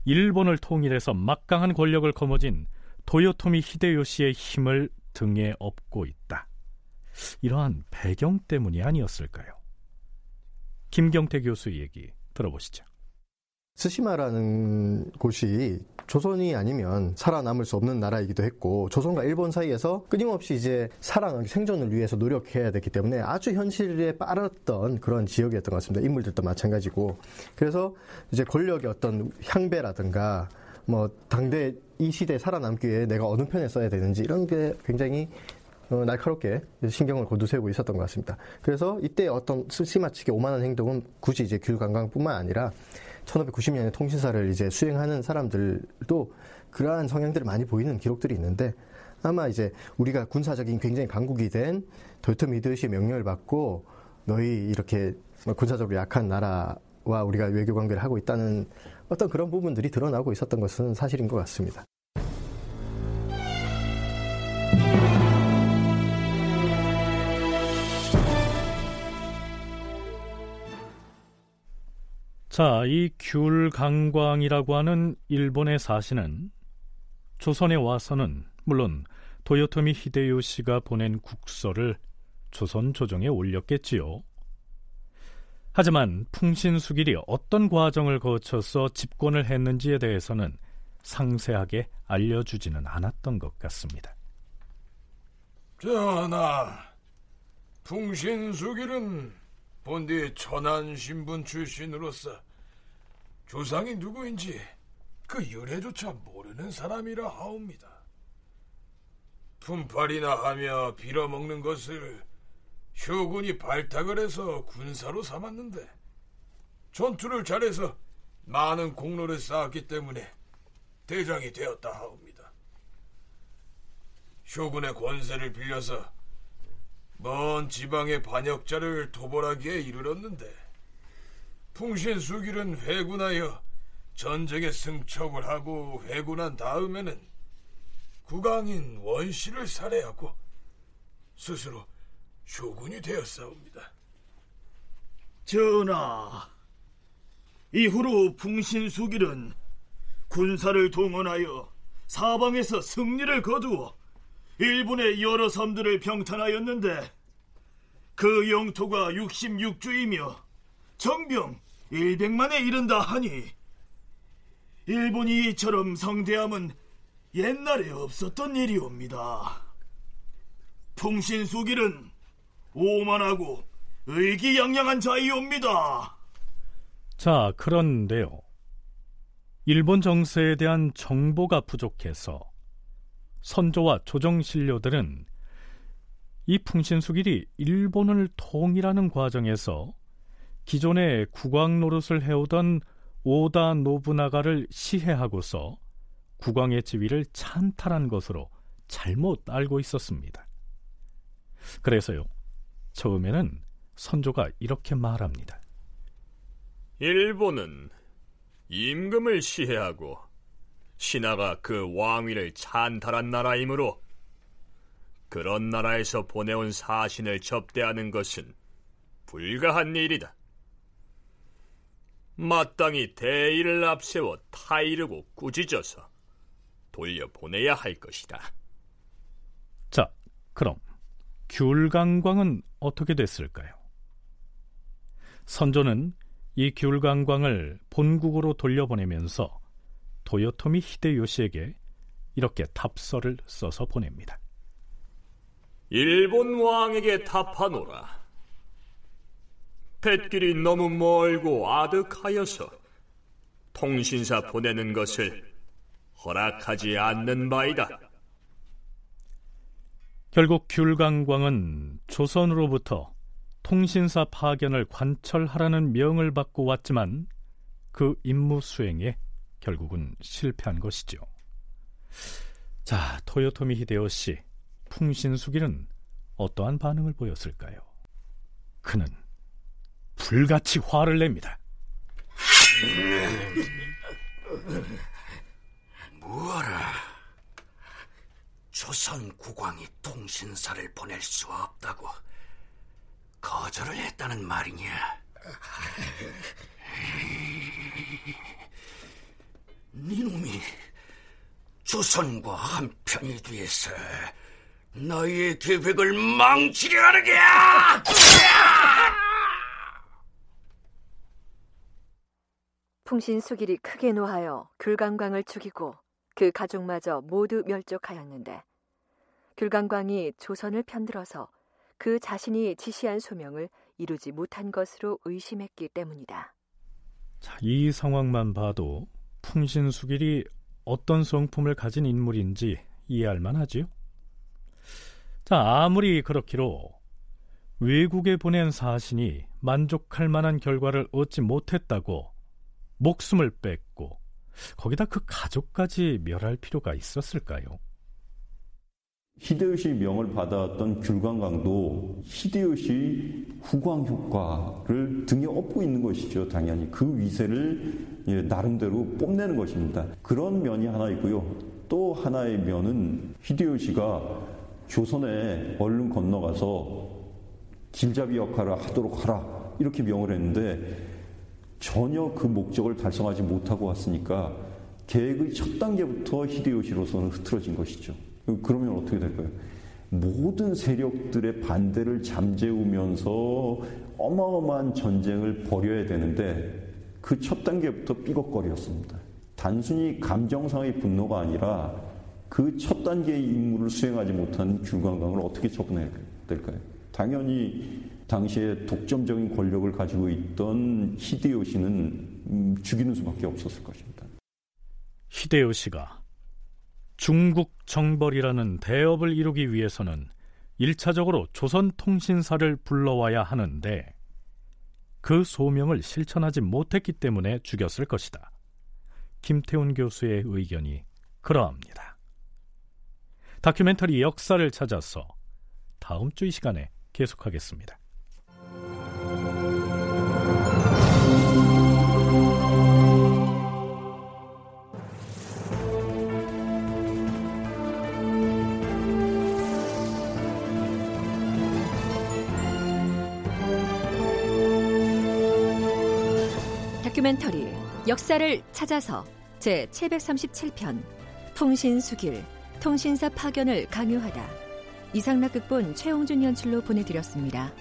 일본을 통일해서 막강한 권력을 거머쥔 도요토미 히데요시의 힘을 등에 업고 있다. 이러한 배경 때문이 아니었을까요? 김경태 교수 얘기 들어보시죠. 스시마라는 곳이 조선이 아니면 살아남을 수 없는 나라이기도 했고 조선과 일본 사이에서 끊임없이 이제 살아 생존을 위해서 노력해야 됐기 때문에 아주 현실에 빠졌던 그런 지역이었던 것 같습니다. 인물들도 마찬가지고 그래서 이제 권력의 어떤 향배라든가 뭐 당대 이 시대에 살아남기 위해 내가 어느 편에 써야 되는지 이런 게 굉장히 어, 날카롭게 신경을 고두세우고 있었던 것 같습니다. 그래서 이때 어떤 스시마치게 오만한 행동은 굳이 이제 귤관광뿐만 아니라 1590년에 통신사를 이제 수행하는 사람들도 그러한 성향들을 많이 보이는 기록들이 있는데 아마 이제 우리가 군사적인 굉장히 강국이 된 도요토미 히데요시의 명령을 받고 너희 이렇게 군사적으로 약한 나라와 우리가 외교 관계를 하고 있다는 어떤 그런 부분들이 드러나고 있었던 것은 사실인 것 같습니다. 자, 이 귤강광이라고 하는 일본의 사신은 조선에 와서는 물론 도요토미 히데요시가 보낸 국서를 조선 조정에 올렸겠지요. 하지만 풍신수길이 어떤 과정을 거쳐서 집권을 했는지에 대해서는 상세하게 알려주지는 않았던 것 같습니다. 전하, 풍신수길은 본디 천안 신분 출신으로서 조상이 누구인지 그 유래조차 모르는 사람이라 하옵니다. 품팔이나 하며 빌어먹는 것을 효군이 발탁을 해서 군사로 삼았는데 전투를 잘해서 많은 공로를 쌓았기 때문에 대장이 되었다 하옵니다. 효군의 권세를 빌려서 먼 지방의 반역자를 도벌하기에 이르렀는데 풍신수길은 회군하여 전쟁에 승척을 하고 회군한 다음에는 국왕인 원씨를 살해하고 스스로 쇼군이 되었사옵니다. 전하, 이후로 풍신수길은 군사를 동원하여 사방에서 승리를 거두어 일본의 여러 섬들을 병탄하였는데 그 영토가 66주이며 정병 100만에 이른다 하니 일본이 이처럼 성대함은 옛날에 없었던 일이옵니다. 풍신수길은 오만하고 의기양양한 자이옵니다. 자, 그런데요. 일본 정세에 대한 정보가 부족해서 선조와 조정신료들은 이 풍신수길이 일본을 통일하는 과정에서 기존의 국왕 노릇을 해오던 오다 노부나가를 시해하고서 국왕의 지위를 찬탈한 것으로 잘못 알고 있었습니다. 그래서요, 처음에는 선조가 이렇게 말합니다. 일본은 임금을 시해하고 신하가 그 왕위를 찬탈한 나라이므로 그런 나라에서 보내온 사신을 접대하는 것은 불가한 일이다. 마땅히 대의를 앞세워 타이르고 꾸짖어서 돌려보내야 할 것이다. 자, 그럼 귤강광은 어떻게 됐을까요? 선조는 이 귤강광을 본국으로 돌려보내면서 도요토미 히데요시에게 이렇게 답서를 써서 보냅니다. 일본 왕에게 답하노라. 뱃길이 너무 멀고 아득하여서 통신사 보내는 것을 허락하지 않는 바이다. 결국 귤강광은 조선으로부터 통신사 파견을 관철하라는 명을 받고 왔지만 그 임무 수행에 결국은 실패한 것이죠. 자, 토요토미 히데요시 풍신수기는 어떠한 반응을 보였을까요? 그는 불같이 화를 냅니다. 뭐하라? 조선 국왕이 통신사를 보낼 수 없다고 거절을 했다는 말이냐? 니놈이 조선과 한편이 돼서 너희의 계획을 망치려 하는 게야! 풍신수길이 크게 노하여 귤강광을 죽이고 그 가족마저 모두 멸족하였는데 귤강광이 조선을 편들어서 그 자신이 지시한 소명을 이루지 못한 것으로 의심했기 때문이다. 자, 이 상황만 봐도 풍신수길이 어떤 성품을 가진 인물인지 이해할 만하지요. 자, 아무리 그렇기로 외국에 보낸 사신이 만족할 만한 결과를 얻지 못했다고 목숨을 뺐고 거기다 그 가족까지 멸할 필요가 있었을까요? 히데요시 명을 받았던 귤관광도 히데요시 후광 효과를 등에 업고 있는 것이죠. 당연히 그 위세를 예, 나름대로 뽐내는 것입니다. 그런 면이 하나 있고요. 또 하나의 면은 히데요시가 조선에 얼른 건너가서 길잡이 역할을 하도록 하라 이렇게 명을 했는데 전혀 그 목적을 달성하지 못하고 왔으니까 계획의 첫 단계부터 히데요시로서는 흐트러진 것이죠. 그러면 어떻게 될까요? 모든 세력들의 반대를 잠재우면서 어마어마한 전쟁을 벌여야 되는데 그 첫 단계부터 삐걱거리였습니다. 단순히 감정상의 분노가 아니라 그 첫 단계의 임무를 수행하지 못한 귤관광을 어떻게 처분해야 될까요? 당연히 당시에 독점적인 권력을 가지고 있던 히데요시는 음, 죽이는 수밖에 없었을 것입니다. 히데요시가 중국 정벌이라는 대업을 이루기 위해서는 1차적으로 조선 통신사를 불러와야 하는데 그 소명을 실천하지 못했기 때문에 죽였을 것이다. 김태훈 교수의 의견이 그러합니다. 다큐멘터리 역사를 찾아서 다음 주 이 시간에 계속하겠습니다. 다큐멘터리 역사를 찾아서 제 737편 풍신수길 통신사 파견을 강요하다 이상락 극본 최홍준 연출로 보내드렸습니다.